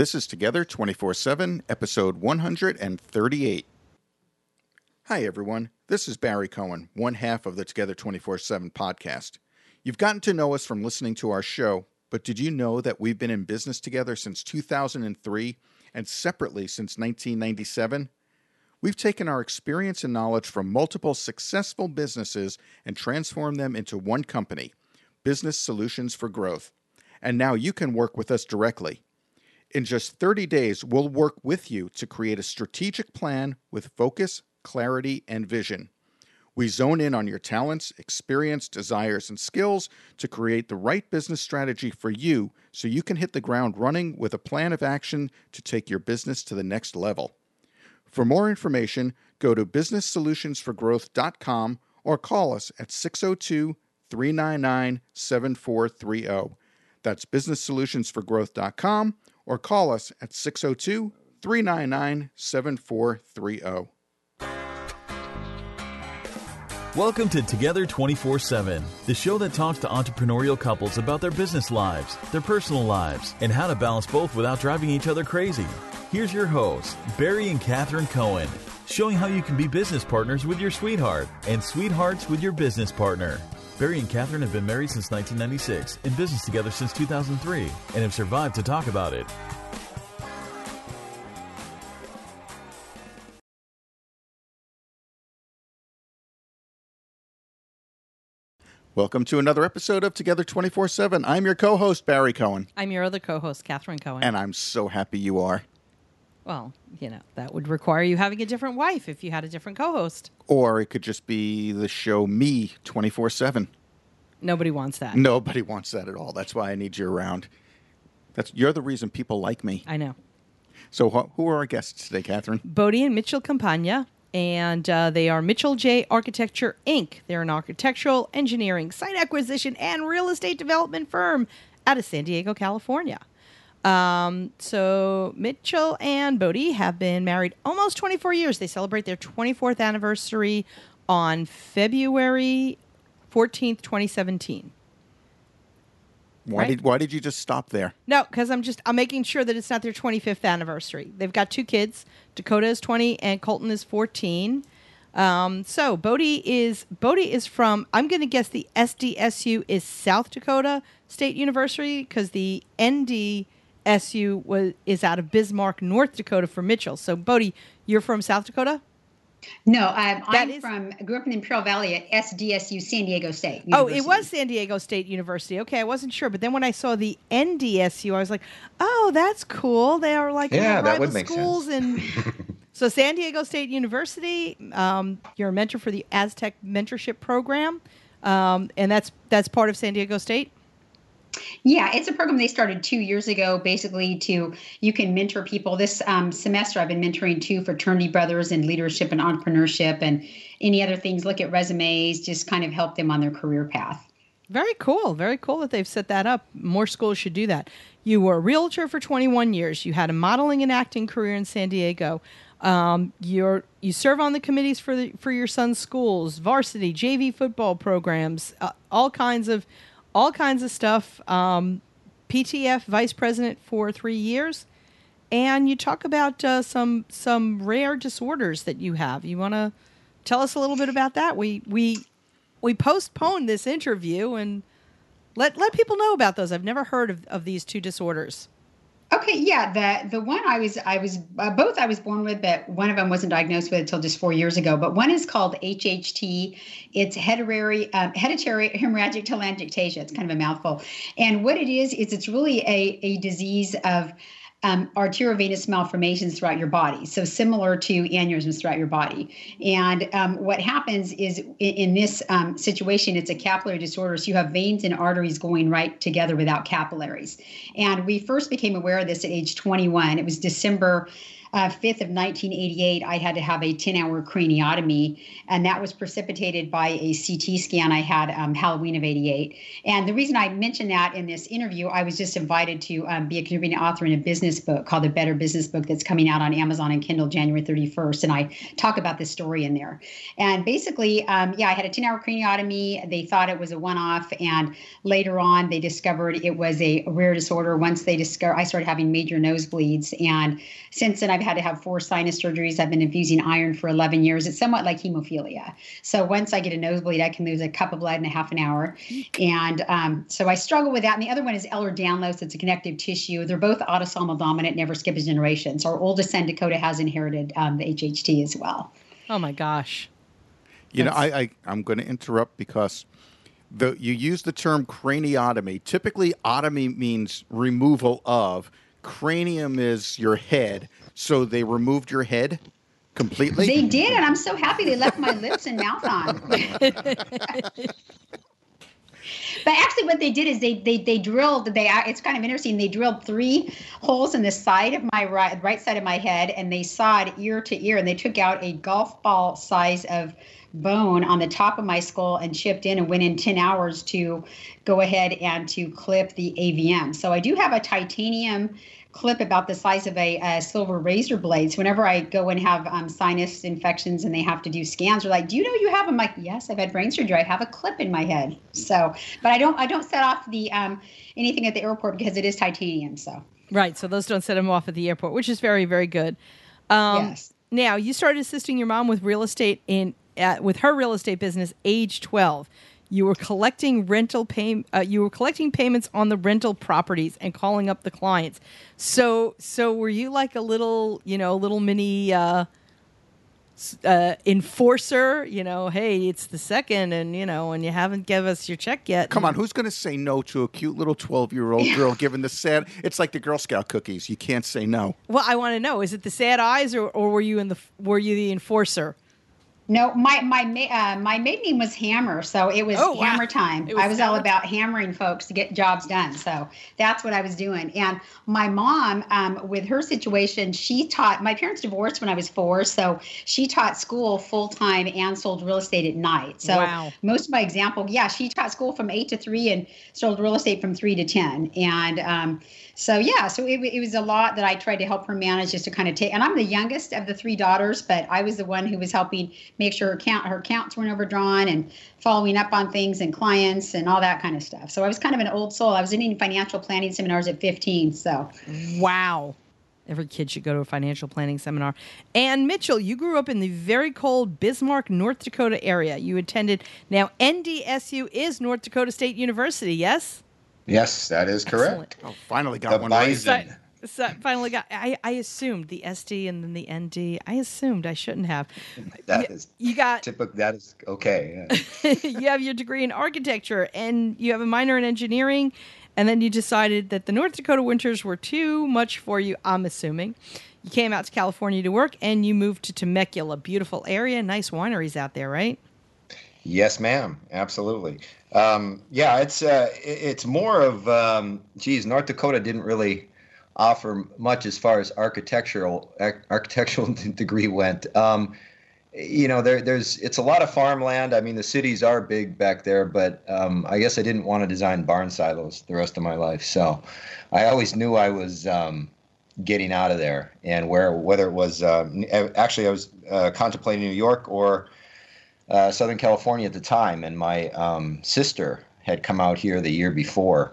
This is Together 24 7, episode 138. Hi, everyone. This is Barry Cohen, one half of the Together 24 7 podcast. You've gotten to know us from listening to our show, but did you know that we've been in business together since 2003 and separately since 1997? We've taken our experience and knowledge from multiple successful businesses and transformed them into one company, Business Solutions for Growth. And now you can work with us directly. In just 30 days, we'll work with you to create a strategic plan with focus, clarity, and vision. We zone in on your talents, experience, desires, and skills to create the right business strategy for you so you can hit the ground running with a plan of action to take your business to the next level. For more information, go to businesssolutionsforgrowth.com or call us at 602 399 7430. That's businesssolutionsforgrowth.com or call us at 602 399 7430. Welcome to Together 24 7, the show that talks to entrepreneurial couples about their business lives, their personal lives, and how to balance both without driving each other crazy. Here's your hosts, Barry and Catherine Cohen, showing how you can be business partners with your sweetheart and sweethearts with your business partner. Barry and Catherine have been married since 1996, in business together since 2003, and have survived to talk about it. Welcome to another episode of Together 24 7. I'm your co host, Barry Cohen, I'm your other co-host, Catherine Cohen. and I'm so happy you are. Well, you know that would require you having a different wife if you had a different co-host. Or it could just be the show Me 24 7. Nobody wants that. Nobody wants that at all. That's why I need you around. That's You're the reason people like me. I know. So, wh- who are our guests today, Catherine? Bodie and Mitchell Campagna, and uh, they are Mitchell J Architecture Inc. They're an architectural, engineering, site acquisition, and real estate development firm out of San Diego, California. Um, so Mitchell and Bodie have been married almost 24 years. They celebrate their 24th anniversary on February 14th, 2017. Why, Right. did, why did you just stop there? No, because I'm just I'm making sure that it's not their 25th anniversary. They've got two kids. Dakota is 20 and Colton is 14. Um, so Bodie is Bodie is from I'm going to guess the SDSU is South Dakota State University because the NDSU was is out of Bismarck, North Dakota for Mitchell. So Bodie, you're from South Dakota. No, I'm, I'm is- from I grew up in Imperial Valley at SDSU San Diego State. Oh, it was San Diego State University. Okay, I wasn't sure, but then when I saw the NDSU, I was like, "Oh, that's cool." They are like Yeah, that would make schools, and so San Diego State University. Um, you're a mentor for the Aztec Mentorship Program, um, and that's that's part of San Diego State. Yeah, it's a program they started two years ago, basically to you can mentor people. This um, semester, I've been mentoring two fraternity brothers in leadership and entrepreneurship, and any other things. Look at resumes, just kind of help them on their career path. Very cool. Very cool that they've set that up. More schools should do that. You were a realtor for 21 years. You had a modeling and acting career in San Diego. Um, you're you serve on the committees for the for your son's schools, varsity, JV football programs, uh, all kinds of all kinds of stuff. Um, PTF vice president for three years, and you talk about uh, some some rare disorders that you have. You want to tell us a little bit about that? We we we postponed this interview and let let people know about those. I've never heard of, of these two disorders. Okay, yeah, the the one I was I was uh, both I was born with, but one of them wasn't diagnosed with until just four years ago. But one is called HHT. It's hereditary um, hereditary hemorrhagic telangiectasia. It's kind of a mouthful. And what it is is it's really a a disease of um, arteriovenous malformations throughout your body. So similar to aneurysms throughout your body. And um, what happens is in, in this um, situation, it's a capillary disorder. So you have veins and arteries going right together without capillaries. And we first became aware of this at age 21. It was December uh, 5th of 1988, I had to have a 10 hour craniotomy, and that was precipitated by a CT scan I had um, Halloween of 88. And the reason I mentioned that in this interview, I was just invited to um, be a contributing author in a business book called The Better Business Book that's coming out on Amazon and Kindle January 31st. And I talk about this story in there. And basically, um, yeah, I had a 10 hour craniotomy. They thought it was a one off. And later on, they discovered it was a rare disorder. Once they discovered, I started having major nosebleeds. And since then, I've had to have four sinus surgeries. I've been infusing iron for 11 years. It's somewhat like hemophilia. So once I get a nosebleed, I can lose a cup of blood in a half an hour. And um, so I struggle with that. And the other one is Ehlers-Danlos. It's a connective tissue. They're both autosomal dominant, never skip a generation. So our oldest son, Dakota, has inherited um, the HHT as well. Oh my gosh. You know, I, I I'm going to interrupt because the you use the term craniotomy. Typically, otomy means removal of. Cranium is your head, so they removed your head completely. They did, and I'm so happy they left my lips and mouth on. But actually, what they did is they they they drilled. They it's kind of interesting. They drilled three holes in the side of my right right side of my head, and they sawed ear to ear, and they took out a golf ball size of bone on the top of my skull and chipped in and went in 10 hours to go ahead and to clip the AVM. So I do have a titanium clip about the size of a, a silver razor blade. So whenever I go and have um, sinus infections and they have to do scans, they're like, "Do you know you have?" I'm like, "Yes, I've had brain surgery. I have a clip in my head." So, but I don't I don't set off the um, anything at the airport because it is titanium. So right, so those don't set them off at the airport, which is very very good. Um, yes. Now you started assisting your mom with real estate in uh, with her real estate business age 12 you were collecting rental pay uh, you were collecting payments on the rental properties and calling up the clients so so were you like a little you know little mini uh, uh, enforcer you know hey it's the second and you know and you haven't give us your check yet Come on, who's going to say no to a cute little 12 year old girl given the sad? It's like the Girl Scout cookies. You can't say no. well i want to know is it the sad eyes or, or were you in the were you the enforcer No, my my uh, my maiden name was Hammer, so it was Oh, wow. hammer time. Was I was all about hammering folks to get jobs done. So that's what I was doing. And my mom, um, with her situation, she taught. My parents divorced when I was four, so she taught school full time and sold real estate at night. So Wow. most of my example, yeah, she taught school from eight to three and sold real estate from three to ten. And um, so yeah, so it, it was a lot that I tried to help her manage just to kind of take. And I'm the youngest of the three daughters, but I was the one who was helping make sure her count her counts weren't overdrawn and following up on things and clients and all that kind of stuff. So I was kind of an old soul. I was in financial planning seminars at 15. So Wow. Every kid should go to a financial planning seminar. And Mitchell, you grew up in the very cold Bismarck, North Dakota area. You attended, now NDSU is North Dakota State University, yes? Yes, that is correct. Oh, finally got The one right. bison. So, so I finally got, I, I assumed the SD and then the ND. I assumed I shouldn't have. That you, is you got, typical. That is okay. yeah. you have your degree in architecture and you have a minor in engineering and then you decided that the north dakota winters were too much for you i'm assuming you came out to california to work and you moved to temecula beautiful area nice wineries out there right Yes, ma'am. Absolutely. Um, yeah, it's uh, it's more of um, geez, North Dakota didn't really offer much as far as architectural ar- architectural degree went. Um, you know, there, there's it's a lot of farmland. I mean, the cities are big back there, but um, I guess I didn't want to design barn silos the rest of my life. So, I always knew I was um, getting out of there, and where whether it was um, actually I was uh, contemplating New York or uh, Southern California at the time, and my um, sister had come out here the year before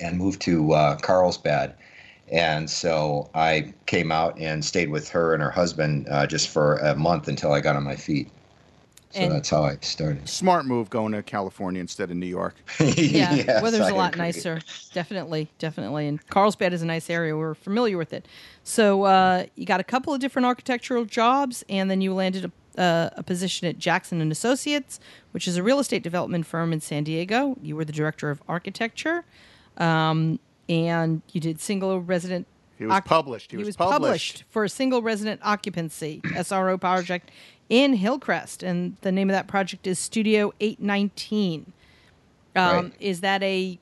and moved to uh, Carlsbad. And so I came out and stayed with her and her husband uh, just for a month until I got on my feet. So And- that's how I started. Smart move going to California instead of New York. yeah Yes, weather's I a lot agree. nicer definitely definitely and carlsbad is a nice area we're familiar with it so uh, you got a couple of different architectural jobs and then you landed a, uh, a position at jackson and associates which is a real estate development firm in san diego you were the director of architecture um, and you did single resident He was published. He was published. for a single resident occupancy SRO project in Hillcrest, and the name of that project is Studio Eight Nineteen. Um, Right. Is that a,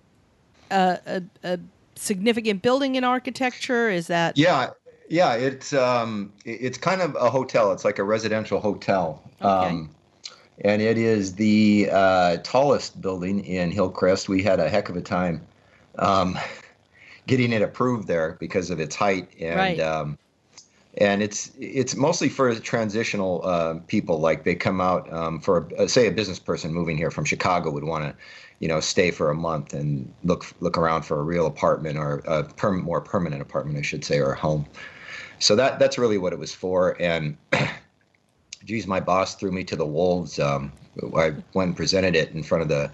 a a a significant building in architecture? Is that Yeah, Yeah, it's um, it's kind of a hotel. It's like a residential hotel. Okay. Um, and it is the uh, tallest building in Hillcrest. We had a heck of a time um, getting it approved there because of its height and Right. um, and it's it's mostly for transitional uh, people. Like they come out um, for uh, say a business person moving here from Chicago would want to, you know, stay for a month and look look around for a real apartment or a perm- more permanent apartment, I should say, or a home. So that that's really what it was for. And geez, my boss threw me to the wolves. Um, I went and presented it in front of the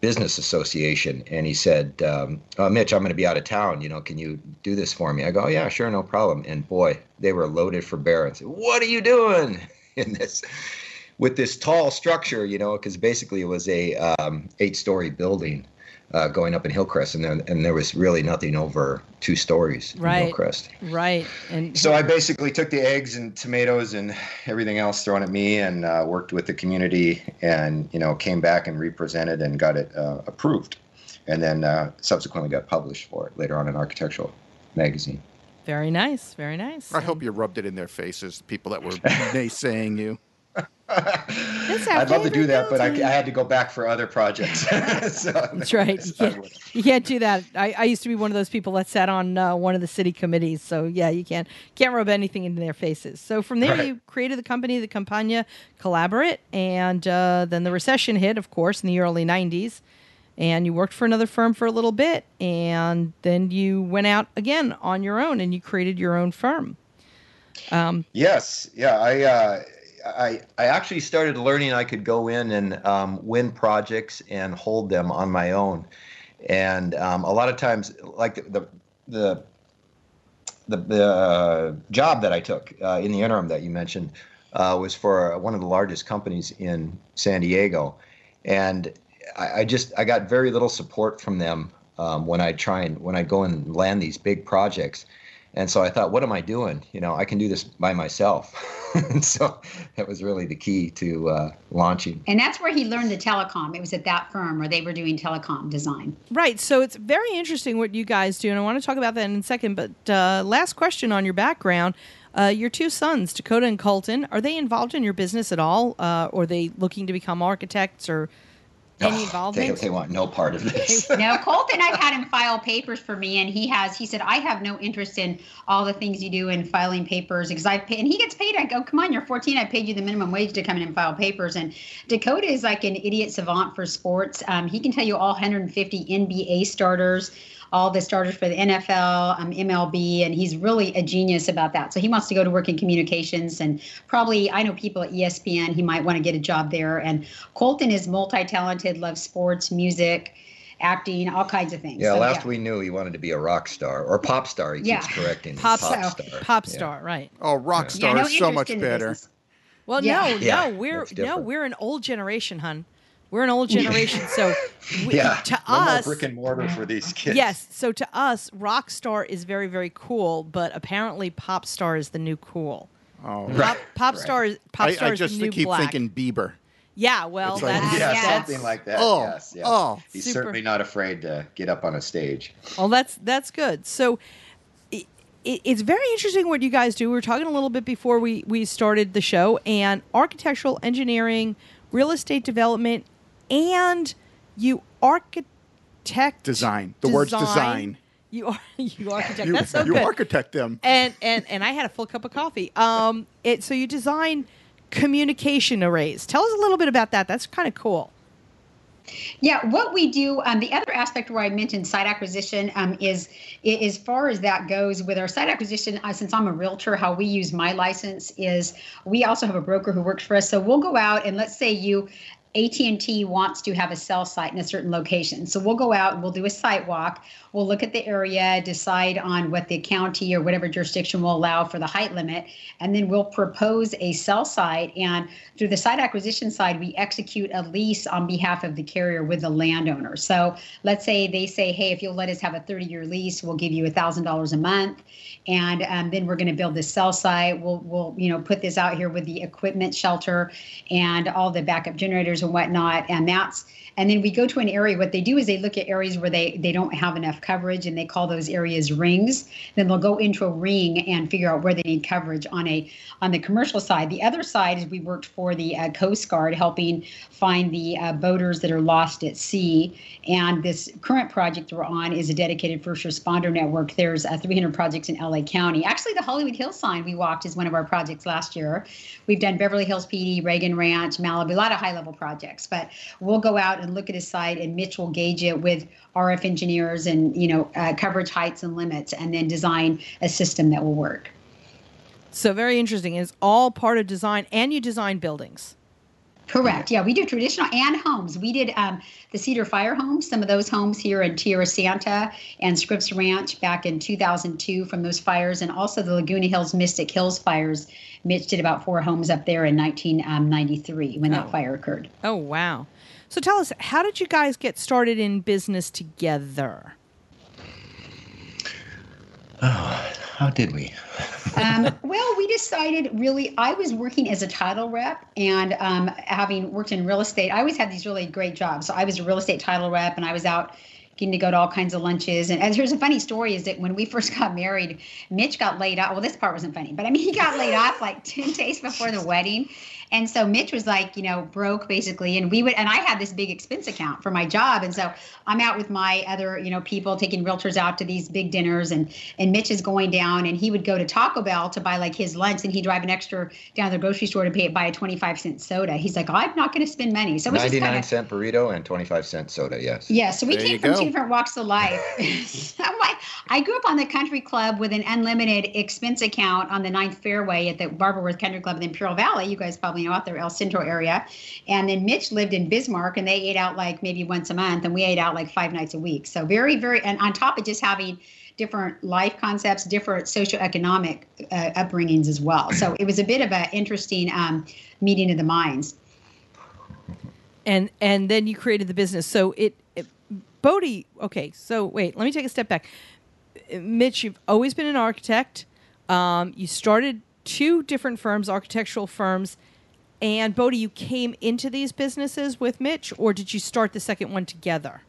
business association, and he said, um, oh, "Mitch, I'm going to be out of town. You know, can you do this for me?" I go, "Oh, "Yeah, sure, no problem." And boy, they were loaded for bear. And said, "What are you doing in this?" With this tall structure, you know, because basically it was a um, eight-story building uh, going up in Hillcrest, and then and there was really nothing over two stories in Right. Hillcrest. Right. And So I basically took the eggs and tomatoes and everything else thrown at me, and uh, worked with the community, and you know came back and represented and got it uh, approved, and then uh, subsequently got published for it later on in Architectural Magazine. very nice. Very nice. I hope you rubbed it in their faces, the people that were naysaying you. It's I'd love to do that, but I, I had to go back for other projects. so, That's right. You can't, you can't do that. I, I used to be one of those people that sat on uh, one of the city committees. So yeah, you can't can't rub anything into their faces. So from there, Right. you created the company, the Campagna Collaborate, and uh, then the recession hit, of course, in the early '90s. And you worked for another firm for a little bit, and then you went out again on your own, and you created your own firm. Yes, yeah, I, uh, I, I actually started learning I could go in and um, win projects and hold them on my own, and um, a lot of times, like the the the, the uh, job that I took uh, in the interim that you mentioned uh, was for one of the largest companies in San Diego, and I, I just I got very little support from them um, when I try and when I go and land these big projects. And so I thought, what am I doing? You know, I can do this by myself. and so that was really the key to uh, launching. And that's where he learned the telecom. It was at that firm where they were doing telecom design. Right. So it's very interesting what you guys do, and I want to talk about that in a second. But uh, last question on your background. Uh, your two sons, Dakota and Colton, are they involved in your business at all? Uh, or are they looking to become architects or any Oh, they, they want no part of this. No, Colton, I've had him file papers for me, and he has. He said, "I have no interest in all the things you do in filing papers because I pay." And he gets paid. I go, "Come on, you're 14. I paid you the minimum wage to come in and file papers." And Dakota is like an idiot savant for sports. Um, he can tell you all 150 NBA starters, all the starters for the NFL, um, MLB, and he's really a genius about that. So he wants to go to work in communications, and probably I know people at ESPN. He might want to get a job there. And Colton is multi-talented, loves sports, music acting, all kinds of things. Yeah, So, last we knew, he wanted to be a rock star or pop star. He Yeah. keeps correcting. me. Pop, star. star. Pop Yeah. star, right? Oh, rock Yeah, star no is so much better. business. Well, Yeah. no, Yeah, no, we're no, we're an old generation, hun. We're an old generation. So we, Yeah, to no more us, brick and mortar for these kids. Yes. So to us, rock star is very, very cool, but apparently pop star is the new cool. Oh, Pop, pop star is pop star I is just the new keep black. thinking Bieber. yeah, well, like- that's, Yeah, Yes. something like that. Oh, yes, yes. oh. He's Super. certainly not afraid to get up on a stage. well, that's that's good. So it, it, it's very interesting what you guys do. We were talking a little bit before we we started the show, and architectural engineering, real estate development, and you architect Design. The words design. You are you architect. You, that's so you good. architect them. and and and I had a full cup of coffee. Um, it so you design communication arrays. Tell us a little bit about that. That's kind of cool. Yeah, what we do, um, the other aspect where I mentioned site acquisition um, is, i- as far as that goes, with our site acquisition, uh, since I'm a realtor, how we use my license is we also have a broker who works for us. So we'll go out and let's say you, AT&T wants to have a cell site in a certain location. So we'll go out and we'll do a site walk. We'll look at the area, decide on what the county or whatever jurisdiction will allow for the height limit, and then we'll propose a cell site. And through the site acquisition side, we execute a lease on behalf of the carrier with the landowner. So let's say they say, hey, if you'll let us have a 30 year lease, we'll give you $1,000 a month. And um, then we're going to build this cell site. We'll, we'll, you know, put this out here with the equipment shelter and all the backup generators and whatnot. And that's and then we go to an area. What they do is they look at areas where they they don't have enough coverage, and they call those areas rings. Then they'll go into a ring and figure out where they need coverage on a on the commercial side. The other side is we worked for the uh, Coast Guard, helping find the uh, boaters that are lost at sea. And this current project we're on is a dedicated first responder network. There's uh, 300 projects in LA County. Actually, the Hollywood Hills sign we walked is one of our projects last year. We've done Beverly Hills PD, Reagan Ranch, Malibu, a lot of high level projects. But we'll go out and look at a site, and Mitch will gauge it with RF engineers and you know uh, coverage heights and limits, and then design a system that will work. So very interesting. It's all part of design, and you design buildings. Correct. Yeah, we do traditional and homes. We did um, the Cedar Fire homes, some of those homes here in Tierrasanta and Scripps Ranch back in 2002 from those fires, and also the Laguna Hills Mystic Hills fires. Mitch did about four homes up there in 1993 when that Oh. fire occurred. Oh wow! So tell us, how did you guys get started in business together? Oh, how did we? um, well, we decided really, I was working as a title rep and um, having worked in real estate, I always had these really great jobs. So I was a real estate title rep and I was out getting to go to all kinds of lunches. And, and here's a funny story is that when we first got married, Mitch got laid off. Well, this part wasn't funny, but I mean, he got laid off like 10 days before the wedding. And so Mitch was like, you know, broke basically. And we would, and I had this big expense account for my job. And so I'm out with my other, you know, people taking realtors out to these big dinners. And, and Mitch is going down and he would go to Taco Bell to buy like his lunch. And he'd drive an extra down to the grocery store to pay, buy a 25 cent soda. He's like, I'm not going to spend money. So it was just 99 kind of, cent burrito and 25 cent soda, yes. yeah, so we There came from go. two different walks of life. I'm I grew up on the country club with an unlimited expense account on the Ninth Fairway at the Barbara Worth Country Club in the Imperial Valley. You guys probably know out there, El Centro area. And then Mitch lived in Bismarck, and they ate out like maybe once a month, and we ate out like five nights a week. So very, very, and on top of just having different life concepts, different socioeconomic uh, upbringings as well. So it was a bit of an interesting um, meeting of the minds. and and then you created the business. So it, it Bodie. Okay, so wait, let me take a step back. Mitch, you've always been an architect. Um, you started two different firms, architectural firms, and Bodie, you came into these businesses with Mitch, or did you start the second one together?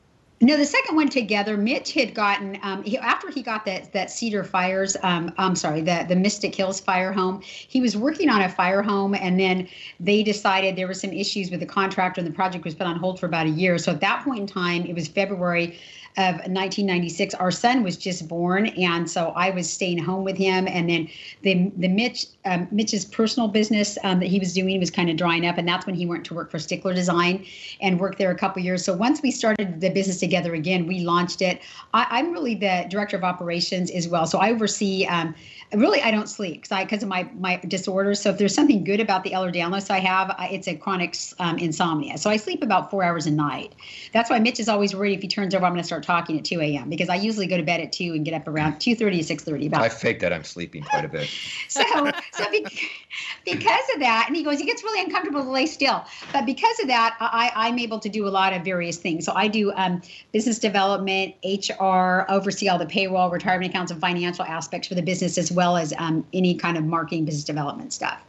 No, the second one together. Mitch had gotten um, he, after he got that that Cedar Fires. Um, I'm sorry, the the Mystic Hills Fire Home. He was working on a fire home, and then they decided there were some issues with the contractor, and the project was put on hold for about a year. So at that point in time, it was February of 1996. Our son was just born, and so I was staying home with him. And then the the Mitch um, Mitch's personal business um, that he was doing was kind of drying up, and that's when he went to work for Stickler Design and worked there a couple years. So once we started the business together again, we launched it. I, I'm really the director of operations as well, so I oversee. Um, really, I don't sleep because I because of my my disorders. So if there's something good about the Ehlers-Danlos I have, I, it's a chronic um, insomnia. So I sleep about four hours a night. That's why Mitch is always worried if he turns over, I'm going to start talking at 2 a.m. because I usually go to bed at 2 and get up around 2:30 to 6:30. About I fake that I'm sleeping quite a bit. so, so be, because of that, and he goes, he gets really uncomfortable to lay still. But because of that, I, I'm able to do a lot of various things. So I do um, business development, HR, oversee all the payroll, retirement accounts, and financial aspects for the business, as well as um, any kind of marketing, business development stuff.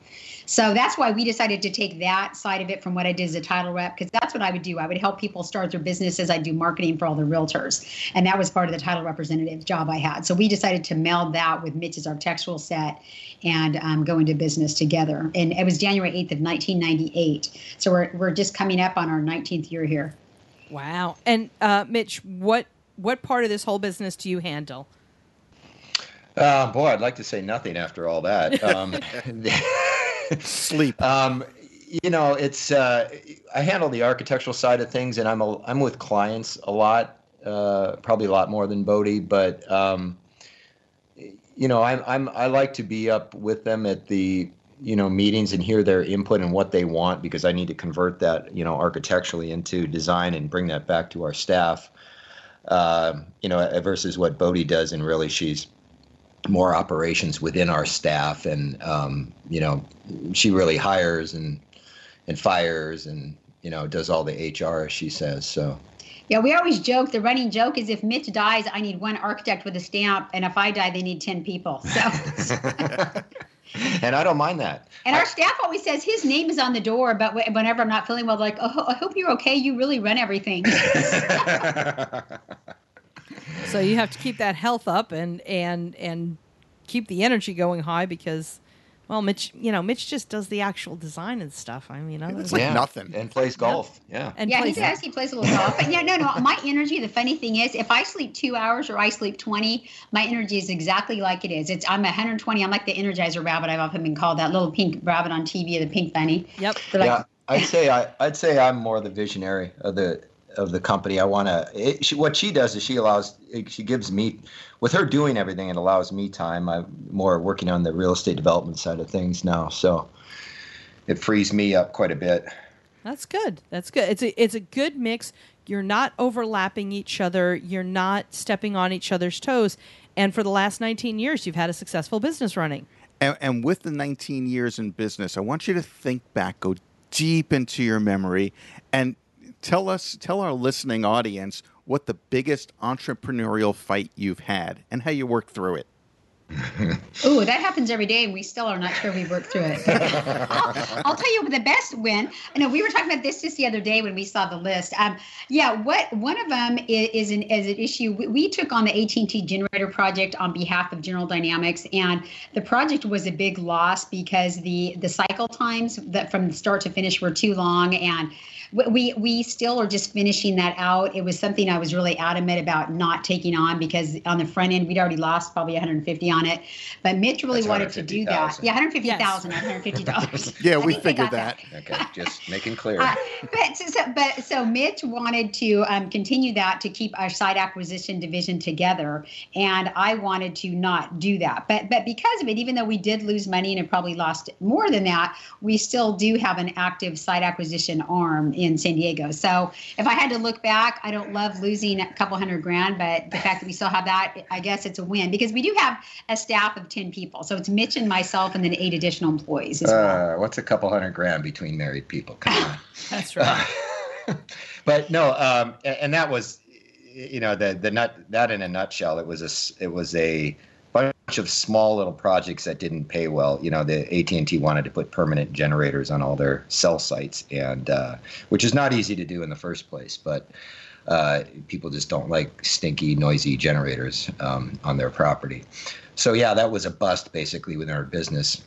So that's why we decided to take that side of it from what I did as a title rep, because that's what I would do. I would help people start their businesses. I do marketing for all the realtors, and that was part of the title representative job I had. So we decided to meld that with Mitch's architectural set and um, go into business together. And it was January 8th of 1998. So we're we're just coming up on our 19th year here. Wow. And uh, Mitch, what what part of this whole business do you handle? Uh, boy, I'd like to say nothing after all that. Um, Sleep. um, you know, it's uh, I handle the architectural side of things, and I'm a, I'm with clients a lot, uh, probably a lot more than Bodie, but um, you know, I'm I'm I like to be up with them at the you know meetings and hear their input and what they want because I need to convert that you know architecturally into design and bring that back to our staff. Uh, you know, versus what Bodie does, and really she's more operations within our staff and um, you know she really hires and and fires and you know does all the hr as she says so Yeah, we always joke. The running joke is if Mitch dies, I need one architect with a stamp, and if I die, they need ten people. So and I don't mind that. And our staff always says his name is on the door, but whenever I'm not feeling well, like, oh, I hope you're okay. You really run everything. so you have to keep that health up and and and keep the energy going high because well, Mitch, you know, Mitch just does the actual design and stuff. I mean, it's like yeah. nothing. And plays golf. Yeah. And yeah, he does. He plays a little golf. But yeah, no, no. My energy. The funny thing is, if I sleep two hours or I sleep twenty, my energy is exactly like it is. It's I'm 120. I'm like the Energizer rabbit. I've often been called that little pink rabbit on TV, the pink bunny. Yep. Like, yeah, I'd say I, I'd say I'm more the visionary of the of the company. I want to. What she does is she allows. She gives me, with her doing everything, it allows me time. I'm more working on the real estate development side of things now, so it frees me up quite a bit. That's good. That's good. It's a it's a good mix. You're not overlapping each other. You're not stepping on each other's toes. And for the last 19 years, you've had a successful business running. And, and with the 19 years in business, I want you to think back, go deep into your memory, and tell us, tell our listening audience what the biggest entrepreneurial fight you've had and how you worked through it. oh, that happens every day, and we still are not sure we worked through it. I'll, I'll, tell you the best win. I know we were talking about this just the other day when we saw the list. Um, yeah, what one of them is, is an is an issue. We, we took on the AT&T generator project on behalf of General Dynamics, and the project was a big loss because the the cycle times that from start to finish were too long, and we we still are just finishing that out. It was something I was really adamant about not taking on because on the front end we'd already lost probably 150 on it, but Mitch really wanted to do 000. that. Yeah, 150,000, yes. 150 dollars. yeah, we figured that. that. Okay, just making clear. Uh, but so, but so Mitch wanted to um, continue that to keep our site acquisition division together, and I wanted to not do that. But but because of it, even though we did lose money and it probably lost more than that, we still do have an active site acquisition arm in San Diego. So if I had to look back, I don't love losing a couple hundred grand, but the fact that we still have that, I guess it's a win because we do have a staff of 10 people. So it's Mitch and myself and then eight additional employees as well. Uh, what's a couple hundred grand between married people? Come on. That's right. but no, um, and, and that was, you know, the, the nut, that in a nutshell, it was a, it was a, bunch of small little projects that didn't pay well. You know, the AT&T wanted to put permanent generators on all their cell sites, and uh, which is not easy to do in the first place. But uh, people just don't like stinky, noisy generators um, on their property. So yeah, that was a bust basically within our business.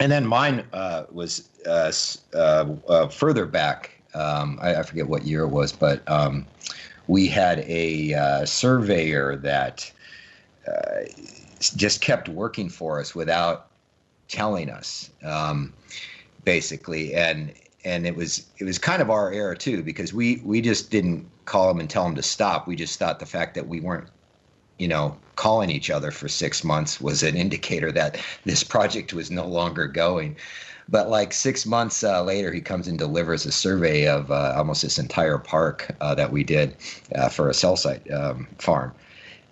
And then mine uh, was uh, uh, uh, further back. Um, I, I, forget what year it was, but um, we had a surveyor that just kept working for us without telling us, um, basically. And and it was it was kind of our error too because we we just didn't call him and tell him to stop. We just thought the fact that we weren't, you know, calling each other for six months was an indicator that this project was no longer going. But like six months uh, later, he comes and delivers a survey of uh, almost this entire park uh, that we did uh, for a cell site um, farm,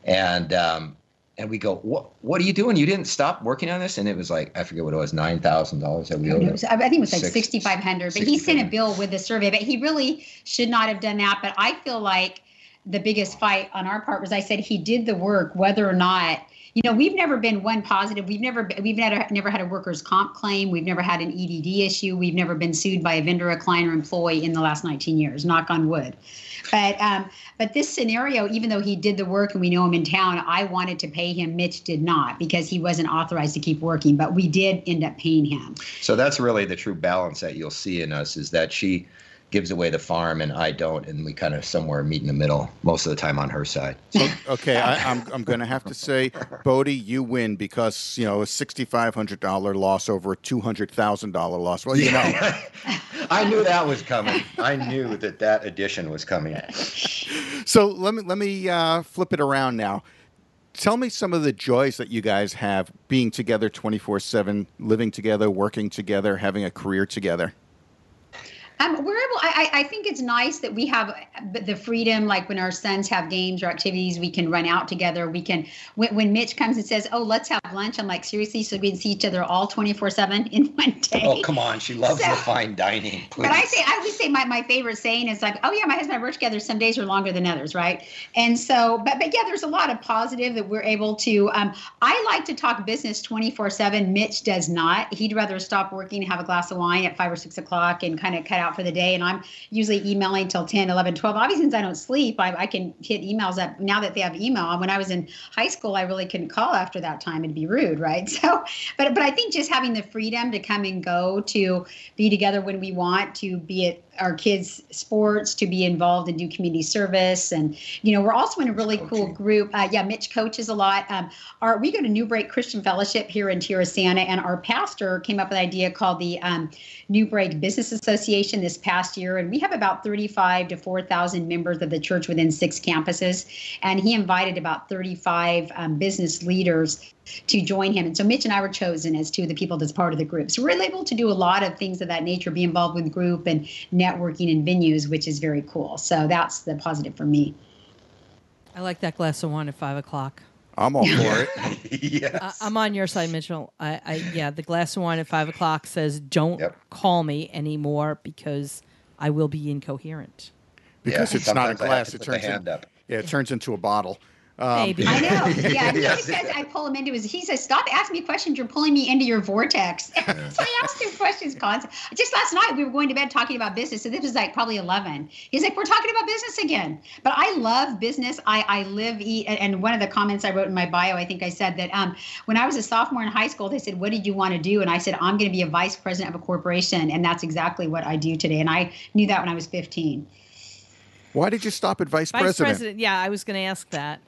and um, and we go, what What are you doing? You didn't stop working on this? And it was like I forget what it was, nine thousand dollars that we owed. I think it was like sixty five hundred. But he sent a bill with the survey. But he really should not have done that. But I feel like the biggest fight on our part was I said he did the work, whether or not you know we've never been one positive we've never we've never never had a workers comp claim we've never had an edd issue we've never been sued by a vendor a client or employee in the last 19 years knock on wood but um, but this scenario, even though he did the work and we know him in town, I wanted to pay him. Mitch did not because he wasn't authorized to keep working. But we did end up paying him. So that's really the true balance that you'll see in us is that she gives away the farm and I don't, and we kind of somewhere meet in the middle most of the time on her side. So, okay, I, am I'm, I'm going to have to say, Bodie, you win because you know a sixty five hundred dollar loss over a two hundred thousand dollar loss. Well, you know, I knew that was coming. I knew that that addition was coming. So let me let me uh, flip it around now. Tell me some of the joys that you guys have being together 24 7, living together, working together, having a career together. Um, we're able. I, I think it's nice that we have the freedom. Like when our sons have games or activities, we can run out together. We can. When, when Mitch comes and says, "Oh, let's have lunch," I'm like, seriously, so we can see each other all 24 seven in one day. Oh, come on, she loves So- the fine dining. Please. But I say, I would say my, my favorite saying is like, oh yeah, my husband and I work together. Some days are longer than others, right? And so, but but yeah, there's a lot of positive that we're able to. Um, I like to talk business 24 seven. Mitch does not. He'd rather stop working, have a glass of wine at five or six o'clock, and kind of cut out for the day. And I'm usually emailing till 10, 11, 12. Obviously, since I don't sleep, I, I can hit emails up now that they have email. When I was in high school, I really couldn't call after that time. It'd be rude, right? So, but but I think just having the freedom to come and go, to be together when we want, to be at our kids' sports, to be involved and do community service, and you know, we're also in a really cool group. Uh, yeah, Mitch coaches a lot. Um, our we go to Newbreak Christian Fellowship here in Tierrasanta, and our pastor came up with an idea called the um, Newbreak Business Association this past year, and we have about 35 to 4,000 members of the church within six campuses, and he invited about 35 um, business leaders to join him. And so Mitch and I were chosen as two of the people that's part of the group. So we're able to do a lot of things of that nature, be involved with the group and networking and venues, which is very cool. So that's the positive for me. I like that glass of wine at five o'clock. I'm all for it. yes. I, I'm on your side, Mitchell. I, I yeah, the glass of wine at five o'clock says, "Don't Yep. call me anymore because I will be incoherent." Because Yeah, it's not a sometimes I have glass, it turns hand in, up. yeah, it turns into a bottle. Um, Maybe. I know. Yeah. He Yes. says I pull him into his. He says, "Stop asking me questions. You're pulling me into your vortex." so I asked him questions constantly. Just last night we were going to bed talking about business, So this was like probably eleven. He's like, "We're talking about business again." But I love business. I I live eat. And and one of the comments I wrote in my bio, I think I said that um, when I was a sophomore in high school, they said, "What did you want to do?" And I said, "I'm going to be a vice president of a corporation," and that's exactly what I do today. And I knew that when I was 15. Why did you stop at vice, Vice president? president. Yeah, I was going to ask that.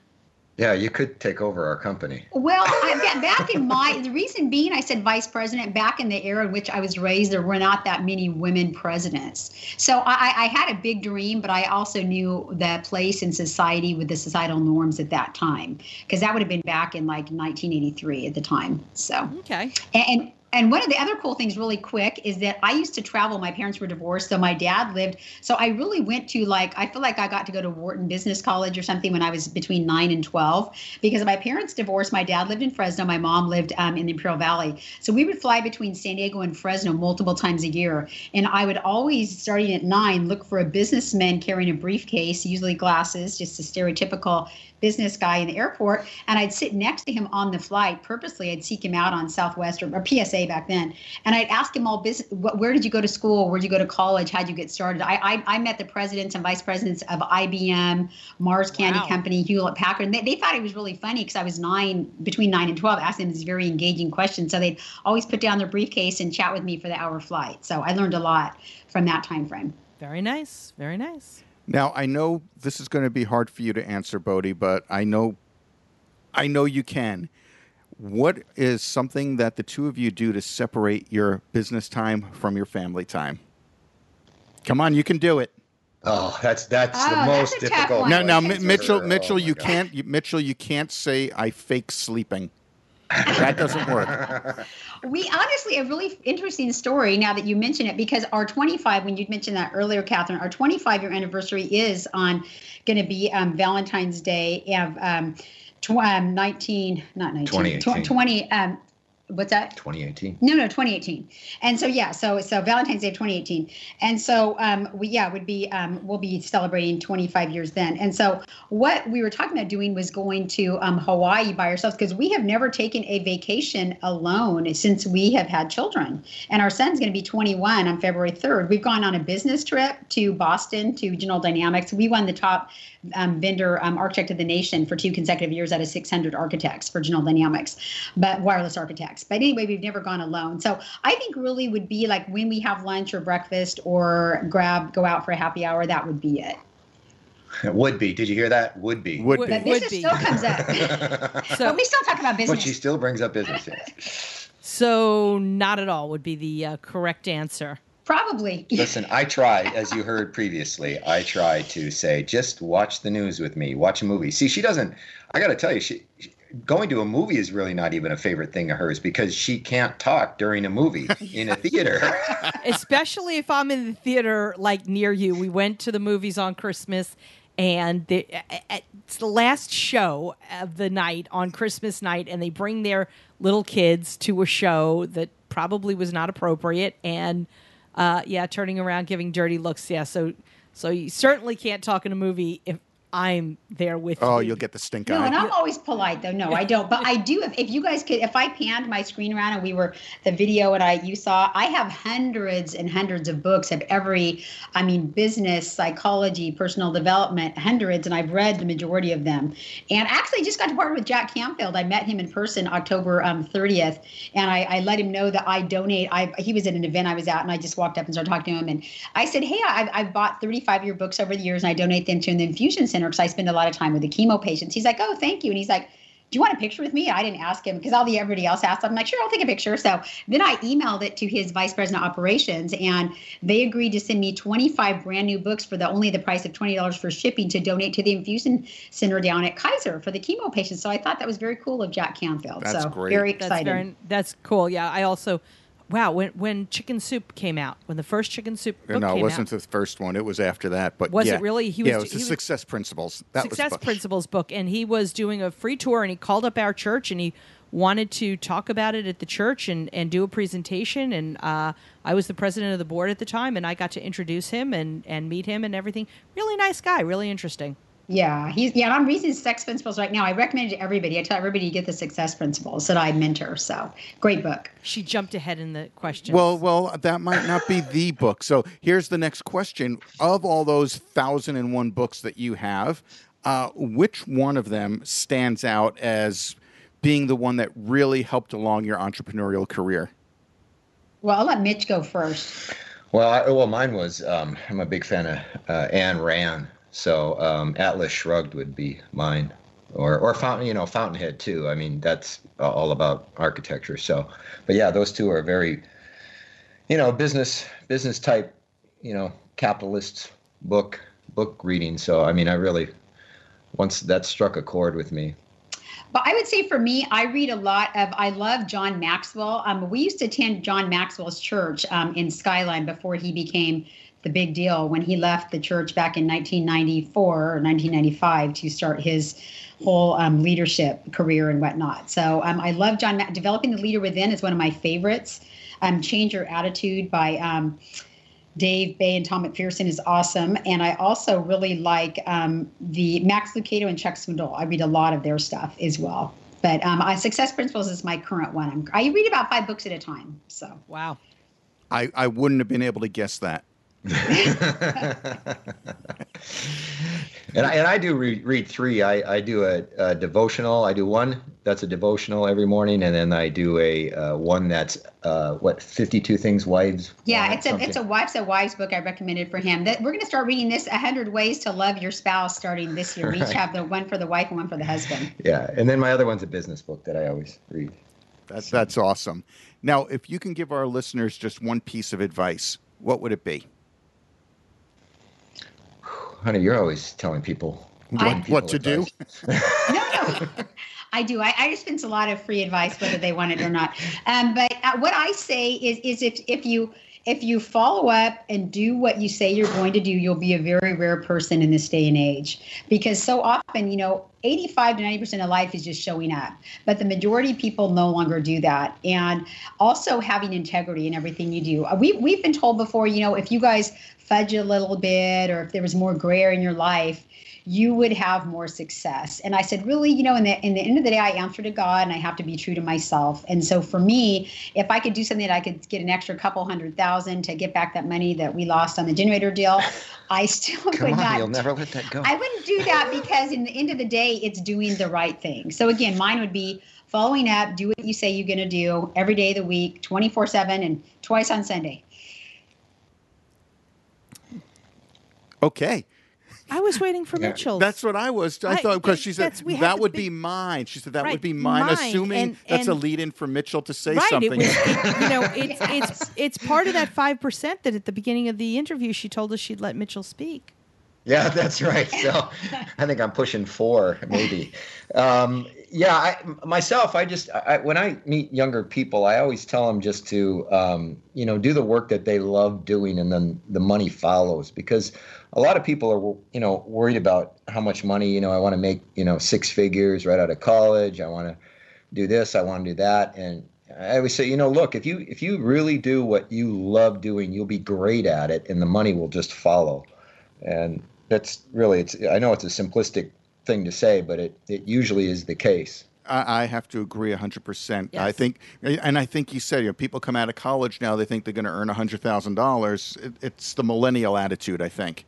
Yeah, you could take over our company. Well, I, back in my, the reason being, I said vice president. Back in the era in which I was raised, there were not that many women presidents. So I, I had a big dream, but I also knew the place in society with the societal norms at that time, because that would have been back in like 1983 at the time. So Okay. and, and and one of the other cool things, really quick, is that I used to travel. My parents were divorced, so my dad lived. So I really went to like I feel like I got to go to Wharton Business College or something when I was between nine and twelve because my parents divorced. My dad lived in Fresno. My mom lived um, in the Imperial Valley. So we would fly between San Diego and Fresno multiple times a year, and I would always, starting at nine, look for a businessman carrying a briefcase, usually glasses, just a stereotypical business guy in the airport, and I'd sit next to him on the flight. Purposely, I'd seek him out on Southwest or, or PSA back then, and I'd ask him all business. Where did you go to school? Where'd you go to college? How'd you get started? I I, I met the presidents and vice presidents of IBM, Mars Candy Wow. Company, Hewlett Packard. And they, they thought it was really funny because I was nine, between nine and twelve, asking them these very engaging questions. So they'd always put down their briefcase and chat with me for the hour flight. So I learned a lot from that time frame. Very nice. Very nice. Now I know this is going to be hard for you to answer, Bodie, but I know, I know you can. What is something that the two of you do to separate your business time from your family time? Come on, you can do it. Oh, that's that's Oh, the that's most a difficult. one. Now, now, Boy, Mi- Mitchell, Oh, Mitchell, you God. can't, you, Mitchell, you can't say I fake sleeping. That doesn't work. We honestly, a really interesting story now that you mention it, because our 25, when you mentioned that earlier, Catherine, our 25 year anniversary is on going to be um, Valentine's Day of um, tw- um, 19, not 19, 2018. tw- 20, um, what's that? 2018. No, no, 2018. And so yeah, so so Valentine's Day of 2018. And so um we yeah, would be um we'll be celebrating 25 years then. And so what we were talking about doing was going to um Hawaii by ourselves because we have never taken a vacation alone since we have had children. And our son's going to be 21 on February 3rd. We've gone on a business trip to Boston to General Dynamics. We won the top um, vendor um, architect of the nation for two consecutive years out of 600 architects for General Dynamics, but wireless architects. But anyway, we've never gone alone. So I think really would be like when we have lunch or breakfast or grab, go out for a happy hour, that would be it. Would be. Did you hear that? Would be. Would Would- be. But business be. still comes up. So, but we still talk about business. but she still brings up business. yes. so not at all would be the uh, correct answer. Probably. Listen, I try, as you heard previously, I try to say, just watch the news with me, watch a movie. See, she doesn't. I got to tell you, she going to a movie is really not even a favorite thing of hers because she can't talk during a movie in a theater. Especially if I'm in the theater like near you. We went to the movies on Christmas and the, it's the last show of the night on Christmas night, and they bring their little kids to a show that probably was not appropriate, and uh, yeah, turning around, giving dirty looks. Yeah, so so you certainly can't talk in a movie if I'm there with you. oh, you. you'll get the stink out! No, eye. and I'm always polite though. No, I don't. But I do. If, if you guys could, if I panned my screen around and we were the video and I you saw, I have hundreds and hundreds of books of every. I mean, business, psychology, personal development, hundreds, and I've read the majority of them. And actually, I just got to partner with Jack Canfield. I met him in person October um, 30th, and I, I let him know that I donate. I he was at an event I was at, and I just walked up and started talking to him, and I said, Hey, I've, I've bought 35 of your books over the years, and I donate them to the infusion center because I spend a lot of time with the chemo patients. He's like, Oh, thank you. And he's like, do you want a picture with me? I didn't ask him because all the everybody else asked. I'm like, sure, I'll take a picture. So then I emailed it to his vice president of operations, and they agreed to send me 25 brand new books for the only the price of twenty dollars for shipping to donate to the infusion center down at Kaiser for the chemo patients. So I thought that was very cool of Jack Canfield. That's so great. very That's excited. very, that's cool. Yeah, I also, wow, when when Chicken Soup came out, when the first Chicken Soup book no, it wasn't out, the first one. It was after that. But Was it yeah. really? He yeah, was- it was the he was- Success Principles. That Success Principles book, and he was doing a free tour, and he called up our church, and he wanted to talk about it at the church and, and do a presentation. And uh, I was the president of the board at the time, and I got to introduce him and, and meet him and everything. Really nice guy, really interesting. Yeah, he's yeah. And I'm reading Success Principles right now. I recommend it to everybody. I tell everybody to get the Success Principles that I mentor. So great book. She jumped ahead in the question. Well, well, that might not be the book. So here's the next question: Of all those thousand and one books that you have, uh, which one of them stands out as being the one that really helped along your entrepreneurial career? Well, I'll let Mitch go first. Well, I, well, mine was. Um, I'm a big fan of uh, Ayn Rand, so um, Atlas Shrugged would be mine, or or Fountain, you know, Fountainhead too. I mean, that's all about architecture. So, but yeah, those two are very, you know, business business type, you know, capitalist book book reading. So, I mean, I really once that struck a chord with me. But I would say for me, I read a lot of. I love John Maxwell. Um, we used to attend John Maxwell's church um, in Skyline before he became the big deal when he left the church back in 1994 or 1995 to start his whole um, leadership career and whatnot. So um, I love John. Ma- Developing the Leader Within is one of my favorites. Um, Change Your Attitude by um, Dave Bay and Tom McPherson is awesome. And I also really like um, the Max Lucado and Chuck Swindoll. I read a lot of their stuff as well. But um, I, Success Principles is my current one. I'm, I read about five books at a time. So wow. I, I wouldn't have been able to guess that. And I, and I do read, read three. I, I do a, a devotional. I do one that's a devotional every morning, and then I do a uh, one that's uh, what fifty two things wives. yeah, it's a something. it's a wife's a wives book I recommended for him. That we're going to start reading this hundred ways to love your spouse starting this year. We each have the one for the wife and one for the husband. yeah. And then my other one's a business book that I always read. That's that's awesome. Now, if you can give our listeners just one piece of advice, what would it be? Honey, you're always telling people I- giving What to people do? no, no. I do. I, I dispense a lot of free advice, whether they want it or not. Um, but uh, what I say is, is if if you if you follow up and do what you say you're going to do, you'll be a very rare person in this day and age. Because so often, you know, 85 to 90 percent of life is just showing up, but the majority of people no longer do that. And also having integrity in everything you do. Uh, We we've been told before, you know, if you guys fudge a little bit or if there was more gray in your life you would have more success. And I said, really, you know, in the in the end of the day, I answer to God and I have to be true to myself. And so for me, if I could do something that I could get an extra couple hundred thousand to get back that money that we lost on the generator deal, I still Come would on, not you'll never let that go. I wouldn't do that because in the end of the day, it's doing the right thing. So again, mine would be following up, do what you say you're going to do every day of the week, 24 7 and twice on Sunday. Okay. I was waiting for Yeah. Mitchell. That's what I was. I, I- thought because she said that's- we have that would be- be mine. She said that Right, would be mine, mine, assuming and- that's a lead in for Mitchell to say right. something. It was, it, you know, it's it's it's part of that five percent that at the beginning of the interview she told us she'd let Mitchell speak. Yeah, that's right. So I think I'm pushing four, maybe. Um, yeah, I, myself, I just I, when I meet younger people, I always tell them just to um, you know do the work that they love doing, and then the money follows. Because a lot of people are you know worried about how much money. You know, I want to make you know six figures right out of college. I want to do this. I want to do that, and I always say, you know, look, if you if you really do what you love doing, you'll be great at it, and the money will just follow. And that's really it's. I know it's a simplistic thing to say, but it, it usually is the case. I, I have to agree 100%. Yes. I think, and I think you said, you know, people come out of college now, they think they're going to earn $100,000. It, it's the millennial attitude, I think.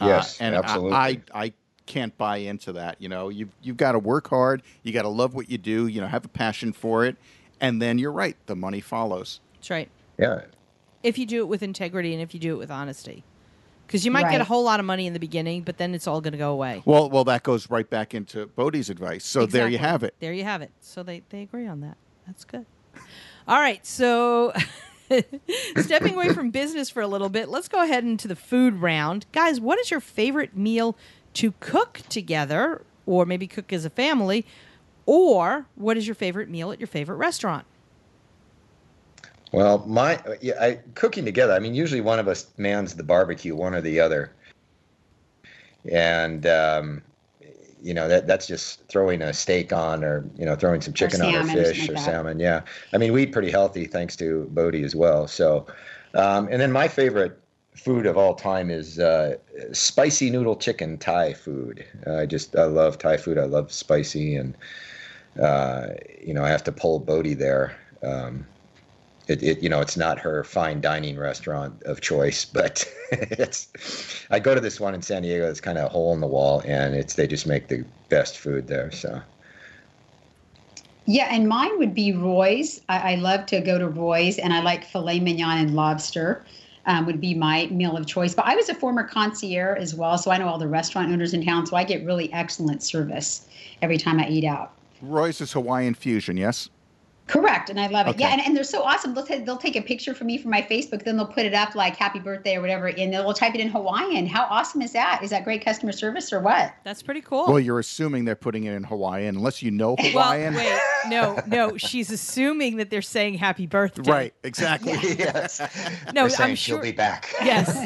Uh, yes, uh, and absolutely. I, I, I can't buy into that. You know, you've, you've got to work hard. You got to love what you do, you know, have a passion for it. And then you're right, the money follows. That's right. Yeah. If you do it with integrity and if you do it with honesty because you might right. get a whole lot of money in the beginning, but then it's all going to go away. Well, well, that goes right back into Bodie's advice. So exactly. there you have it. There you have it. So they they agree on that. That's good. All right, so stepping away from business for a little bit, let's go ahead into the food round, guys. What is your favorite meal to cook together, or maybe cook as a family, or what is your favorite meal at your favorite restaurant? Well, my yeah, I, cooking together. I mean, usually one of us mans the barbecue, one or the other, and um, you know that that's just throwing a steak on, or you know, throwing some chicken or on, or fish, or, salmon. Yeah, I mean, we eat pretty healthy thanks to Bodie as well. So, um, and then my favorite food of all time is uh, spicy noodle chicken Thai food. Uh, I just I love Thai food. I love spicy, and uh, you know, I have to pull Bodie there. Um, it, it, you know it's not her fine dining restaurant of choice but it's i go to this one in san diego it's kind of a hole in the wall and it's they just make the best food there so. Yeah and mine would be roy's. I, I love to go to roy's and i like filet mignon and lobster um, would be my meal of choice. But i was a former concierge as well so i know all the restaurant owners in town so i get really excellent service every time i eat out. Roy's is hawaiian fusion yes Correct, and I love it. Okay. Yeah, and, and they're so awesome. They'll, t- they'll take a picture from me from my Facebook, then they'll put it up like "Happy Birthday" or whatever, and they'll type it in Hawaiian. How awesome is that? Is that great customer service or what? That's pretty cool. Well, you're assuming they're putting it in Hawaiian, unless you know Hawaiian. well, wait, no, no. She's assuming that they're saying "Happy Birthday." Right, exactly. yes. No, I'm sure she'll be back. Yes.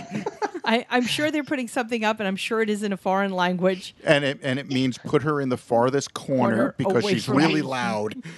I, am sure they're putting something up, and I'm sure it is in a foreign language. And it and it means put her in the farthest corner, corner because she's really loud.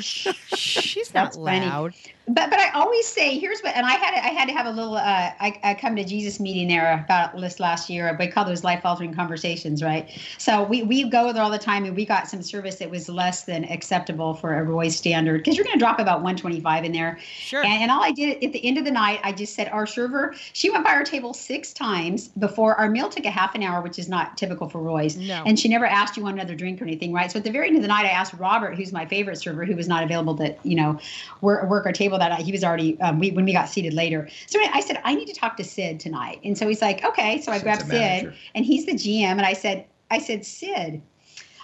She's not loud. Funny but but I always say here's what and I had I had to have a little uh, I, I come to Jesus meeting there about this last year. We call those life altering conversations right? So we we go there all the time and we got some service that was less than acceptable for a Roy's standard. Because you're going to drop about 125 in there. Sure. And, and all I did at the end of the night I just said our server she went by our table six times before our meal took a half an hour which is not typical for Roy's. No. and she never asked you one another drink or anything right? So at the very end of the night I asked Robert who's my favorite server who was not available to you know work, work our table that he was already um, we when we got seated later. So I said I need to talk to Sid tonight, and so he's like, okay. So I grabbed Sid, and he's the GM, and I said, I said, Sid,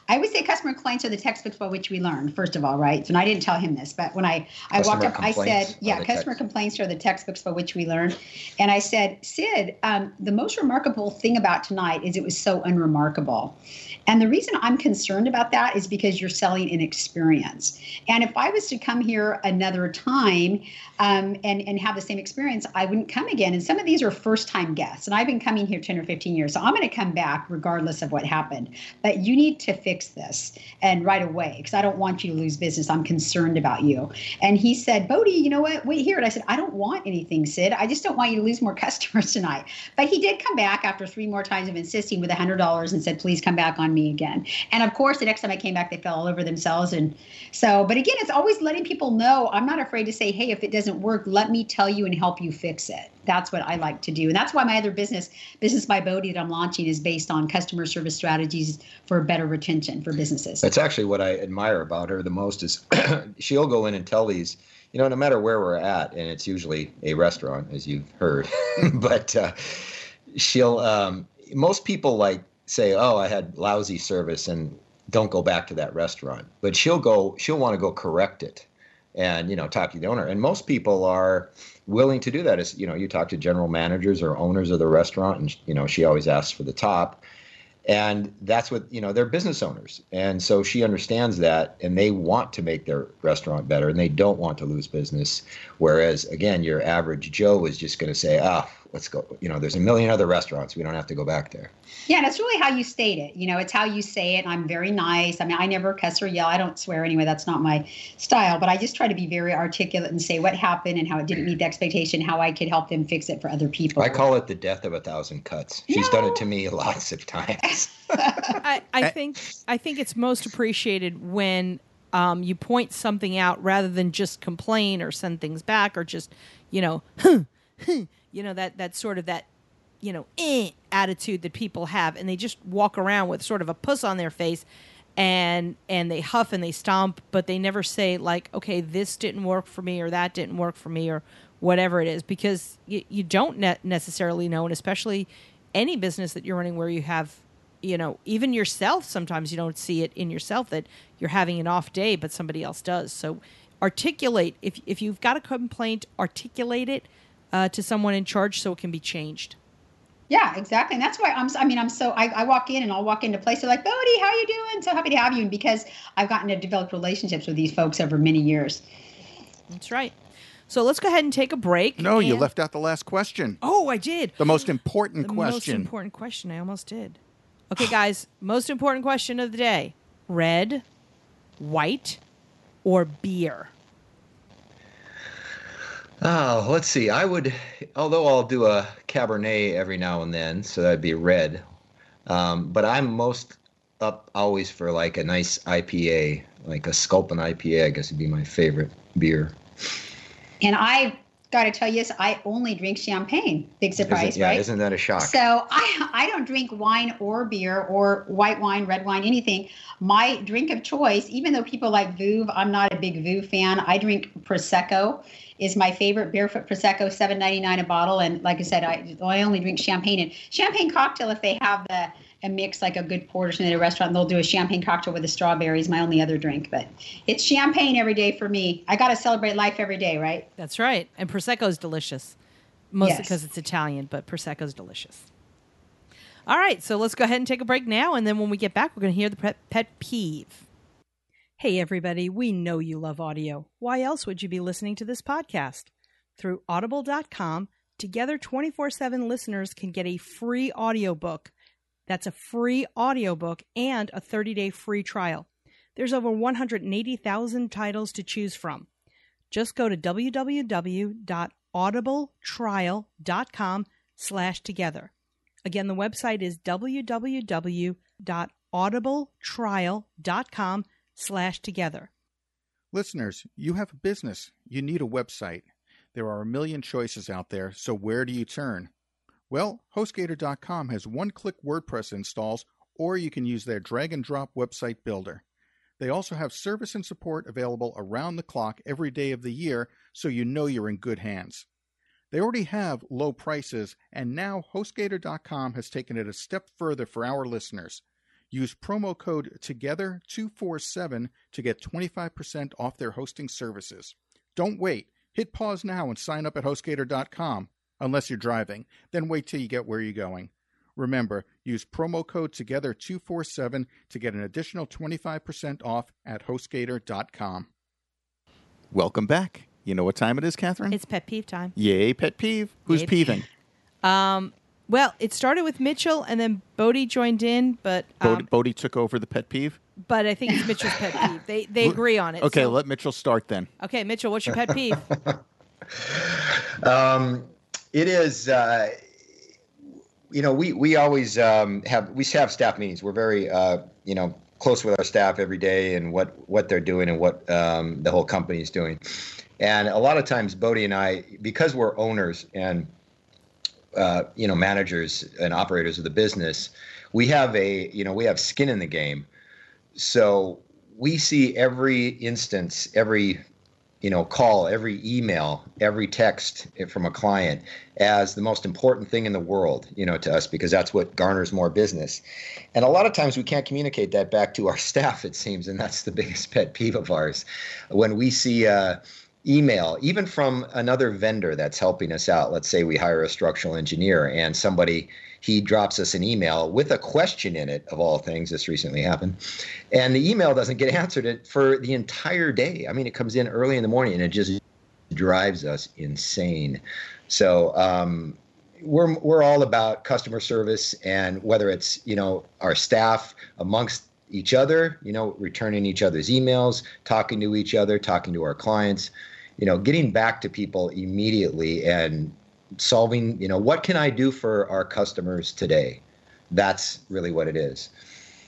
I would say customer complaints are the textbooks by which we learn, first of all, right? And I didn't tell him this, but when I, I walked up, I said, yeah, customer text. complaints are the textbooks by which we learn. And I said, Sid, um, the most remarkable thing about tonight is it was so unremarkable. And the reason I'm concerned about that is because you're selling an experience. And if I was to come here another time um, and, and have the same experience, I wouldn't come again. And some of these are first time guests. And I've been coming here 10 or 15 years. So I'm going to come back regardless of what happened. But you need to fix this and right away because I don't want you to lose business. I'm concerned about you. And he said, Bodie, you know what? Wait here. And I said, I don't want anything, Sid. I just don't want you to lose more customers tonight. But he did come back after three more times of insisting with $100 and said, please come back on me again. And of course, the next time I came back, they fell all over themselves. And so, but again, it's always letting people know I'm not afraid to say, hey, if it doesn't work, let me tell you and help you fix it. That's what I like to do. And that's why my other business, Business by Bodie, that I'm launching is based on customer service strategies for better retention for businesses. That's actually what I admire about her the most is she'll go in and tell these you know, no matter where we're at, and it's usually a restaurant, as you've heard, but uh, she'll, um, most people like say, oh, I had lousy service and don't go back to that restaurant. But she'll go, she'll want to go correct it and, you know, talk to the owner. And most people are willing to do that. As, you know, you talk to general managers or owners of the restaurant and, you know, she always asks for the top. and that's what you know they're business owners and so she understands that and they want to make their restaurant better and they don't want to lose business whereas again your average joe is just going to say ah let's go you know there's a million other restaurants. We don't have to go back there. Yeah that's really how you state it. You know it's how you say it. I'm very nice. I mean i never cuss or yell. I don't swear anyway. That's not my style but i just try to be very articulate and say what happened and how it didn't meet the expectation how i could help them fix it for other people. I call it the death of a thousand cuts. She's no. done it to me lots of times. I, I think i think it's most appreciated when um, you point something out rather than just complain or send things back or just you know you know that that sort of that you know eh, attitude that people have and they just walk around with sort of a puss on their face and and they huff and they stomp but they never say like okay this didn't work for me or that didn't work for me or whatever it is because you, you don't ne- necessarily know and especially any business that you're running where you have you know even yourself sometimes you don't see it in yourself that you're having an off day but somebody else does. So articulate if if you've got a complaint articulate it uh, to someone in charge so it can be changed. Yeah, exactly. And that's why I'm, I mean, I'm so, I, I walk in and I'll walk into places like, Bodie, how you doing? So happy to have you. And because I've gotten to develop relationships with these folks over many years. That's right. So let's go ahead and take a break. No, and... you left out the last question. Oh, I did. The most important the question. most important question. I almost did. Okay, guys, most important question of the day red, white, or beer? Oh, let's see. I would, although I'll do a Cabernet every now and then, so that'd be red. Um, but I'm most up always for like a nice IPA, like a Sculpin IPA. I guess would be my favorite beer. And I got to tell you, yes, I only drink champagne. Big surprise, isn't, yeah, right? Isn't that a shock? So I I don't drink wine or beer or white wine, red wine, anything. My drink of choice, even though people like Veuve, I'm not a big Veuve fan. I drink prosecco is my favorite barefoot prosecco, seven ninety nine a bottle. And like I said, I I only drink champagne and champagne cocktail if they have the a mix like a good portion at a restaurant. They'll do a champagne cocktail with the strawberries. My only other drink, but it's champagne every day for me. I got to celebrate life every day, right? That's right. And prosecco is delicious, mostly yes. because it's Italian, but prosecco is delicious. All right, so let's go ahead and take a break now, and then when we get back, we're going to hear the pet, pet peeve. Hey, everybody, we know you love audio. Why else would you be listening to this podcast? Through audible.com, Together 24 7 listeners can get a free audiobook. That's a free audiobook and a 30 day free trial. There's over 180,000 titles to choose from. Just go to www.audibletrial.com slash together. Again, the website is www.audibletrial.com slash together. Listeners, you have a business. You need a website. There are a million choices out there, so where do you turn? Well, HostGator.com has one click WordPress installs, or you can use their drag and drop website builder. They also have service and support available around the clock every day of the year, so you know you're in good hands. They already have low prices, and now HostGator.com has taken it a step further for our listeners. Use promo code TOGETHER247 to get 25% off their hosting services. Don't wait. Hit pause now and sign up at HostGator.com. Unless you're driving, then wait till you get where you're going. Remember, use promo code TOGETHER247 to get an additional 25% off at HostGator.com. Welcome back. You know what time it is, Catherine? It's pet peeve time. Yay, pet peeve. Who's Yay. peeving? Um, well, it started with Mitchell, and then Bodie joined in, but um, Bodie, Bodie took over the pet peeve. But I think it's Mitchell's pet peeve. They they agree on it. Okay, so. let Mitchell start then. Okay, Mitchell, what's your pet peeve? um, it is. Uh, you know, we we always um, have we have staff meetings. We're very uh, you know close with our staff every day and what what they're doing and what um, the whole company is doing. And a lot of times, Bodie and I, because we're owners and uh, you know managers and operators of the business we have a you know we have skin in the game so we see every instance every you know call every email every text from a client as the most important thing in the world you know to us because that's what garners more business and a lot of times we can't communicate that back to our staff it seems and that's the biggest pet peeve of ours when we see uh, email, even from another vendor that's helping us out. Let's say we hire a structural engineer and somebody he drops us an email with a question in it of all things this recently happened. And the email doesn't get answered for the entire day. I mean it comes in early in the morning and it just drives us insane. So um, we're we're all about customer service and whether it's you know our staff amongst each other you know returning each other's emails talking to each other talking to our clients you know getting back to people immediately and solving you know what can i do for our customers today? That's really what it is.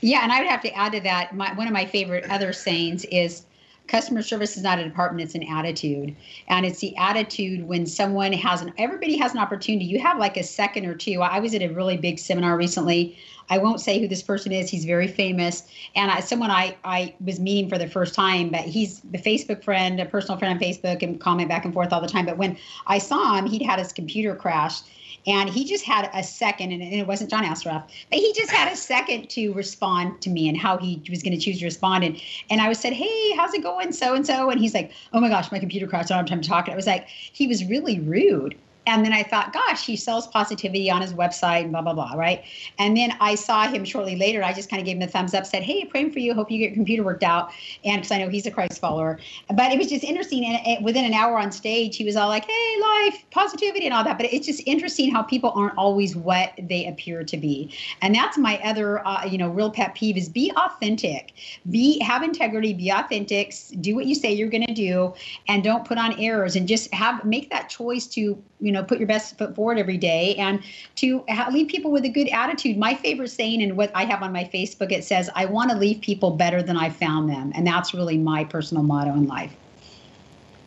Yeah and i would have to add to that my, one of my favorite other sayings is customer service is not a department it's an attitude. And it's the attitude when someone has an everybody has an opportunity. You have like a second or two. I was at a really big seminar recently. I won't say who this person is. He's very famous. And I, someone I, I was meeting for the first time but he's a facebook friend a personal friend on facebook and comment back and forth all the time. But when i saw him he'd had his computer crash and he just had a second, and it wasn't John Assaraf, but he just had a second to respond to me and how he was going to choose to respond. And, and I was said, Hey, how's it going? So and so. And he's like, Oh my gosh, my computer crashed. I don't have time to talk. And I was like, He was really rude. And then I thought, gosh, he sells positivity on his website and blah, blah, blah, right? And then I saw him shortly later. I just kind of gave him a thumbs up, said, hey, praying for you. Hope you get your computer worked out. And because I know he's a Christ follower. But it was just interesting. And within an hour on stage, he was all like, hey, life, positivity, and all that. But it's just interesting how people aren't always what they appear to be. And that's my other, uh, you know, real pet peeve is be authentic, be have integrity, be authentic, do what you say you're going to do, and don't put on errors and just have make that choice to you know put your best foot forward every day and to leave people with a good attitude. My favorite saying and what i have on my facebook it says i want to leave people better than i found them. And that's really my personal motto in life.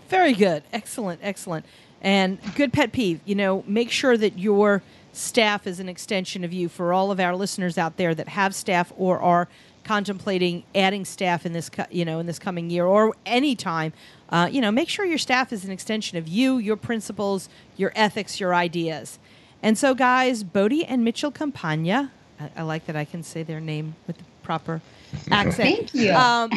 Very good. Excellent excellent. And good pet peeve you know make sure that your staff is an extension of you for all of our listeners out there that have staff or are contemplating adding staff in this you know in this coming year or any time uh, you know make sure your staff is an extension of you your principles your ethics your ideas. And so guys bodie and mitchell campagna I, I like that i can say their name with the proper accent. Thank you. um,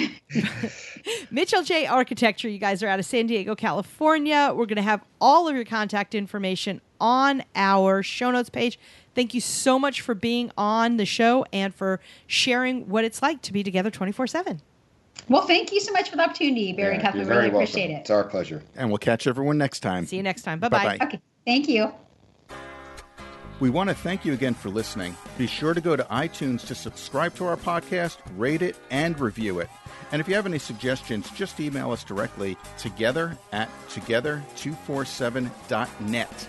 mitchell j. Architecture you guys are out of san diego california. We're going to have all of your contact information on our show notes page Thank you so much for being on the show and for sharing what it's like to be together 24 7. Well, thank you so much for the opportunity, Barry Yeah, and you're Really very appreciate it. It's our pleasure. And we'll catch everyone next time. See you next time. Bye bye. Bye-bye. Okay, thank you. We want to thank you again for listening. Be sure to go to iTunes to subscribe to our podcast, rate it, and review it. And if you have any suggestions, just email us directly together at together247.net.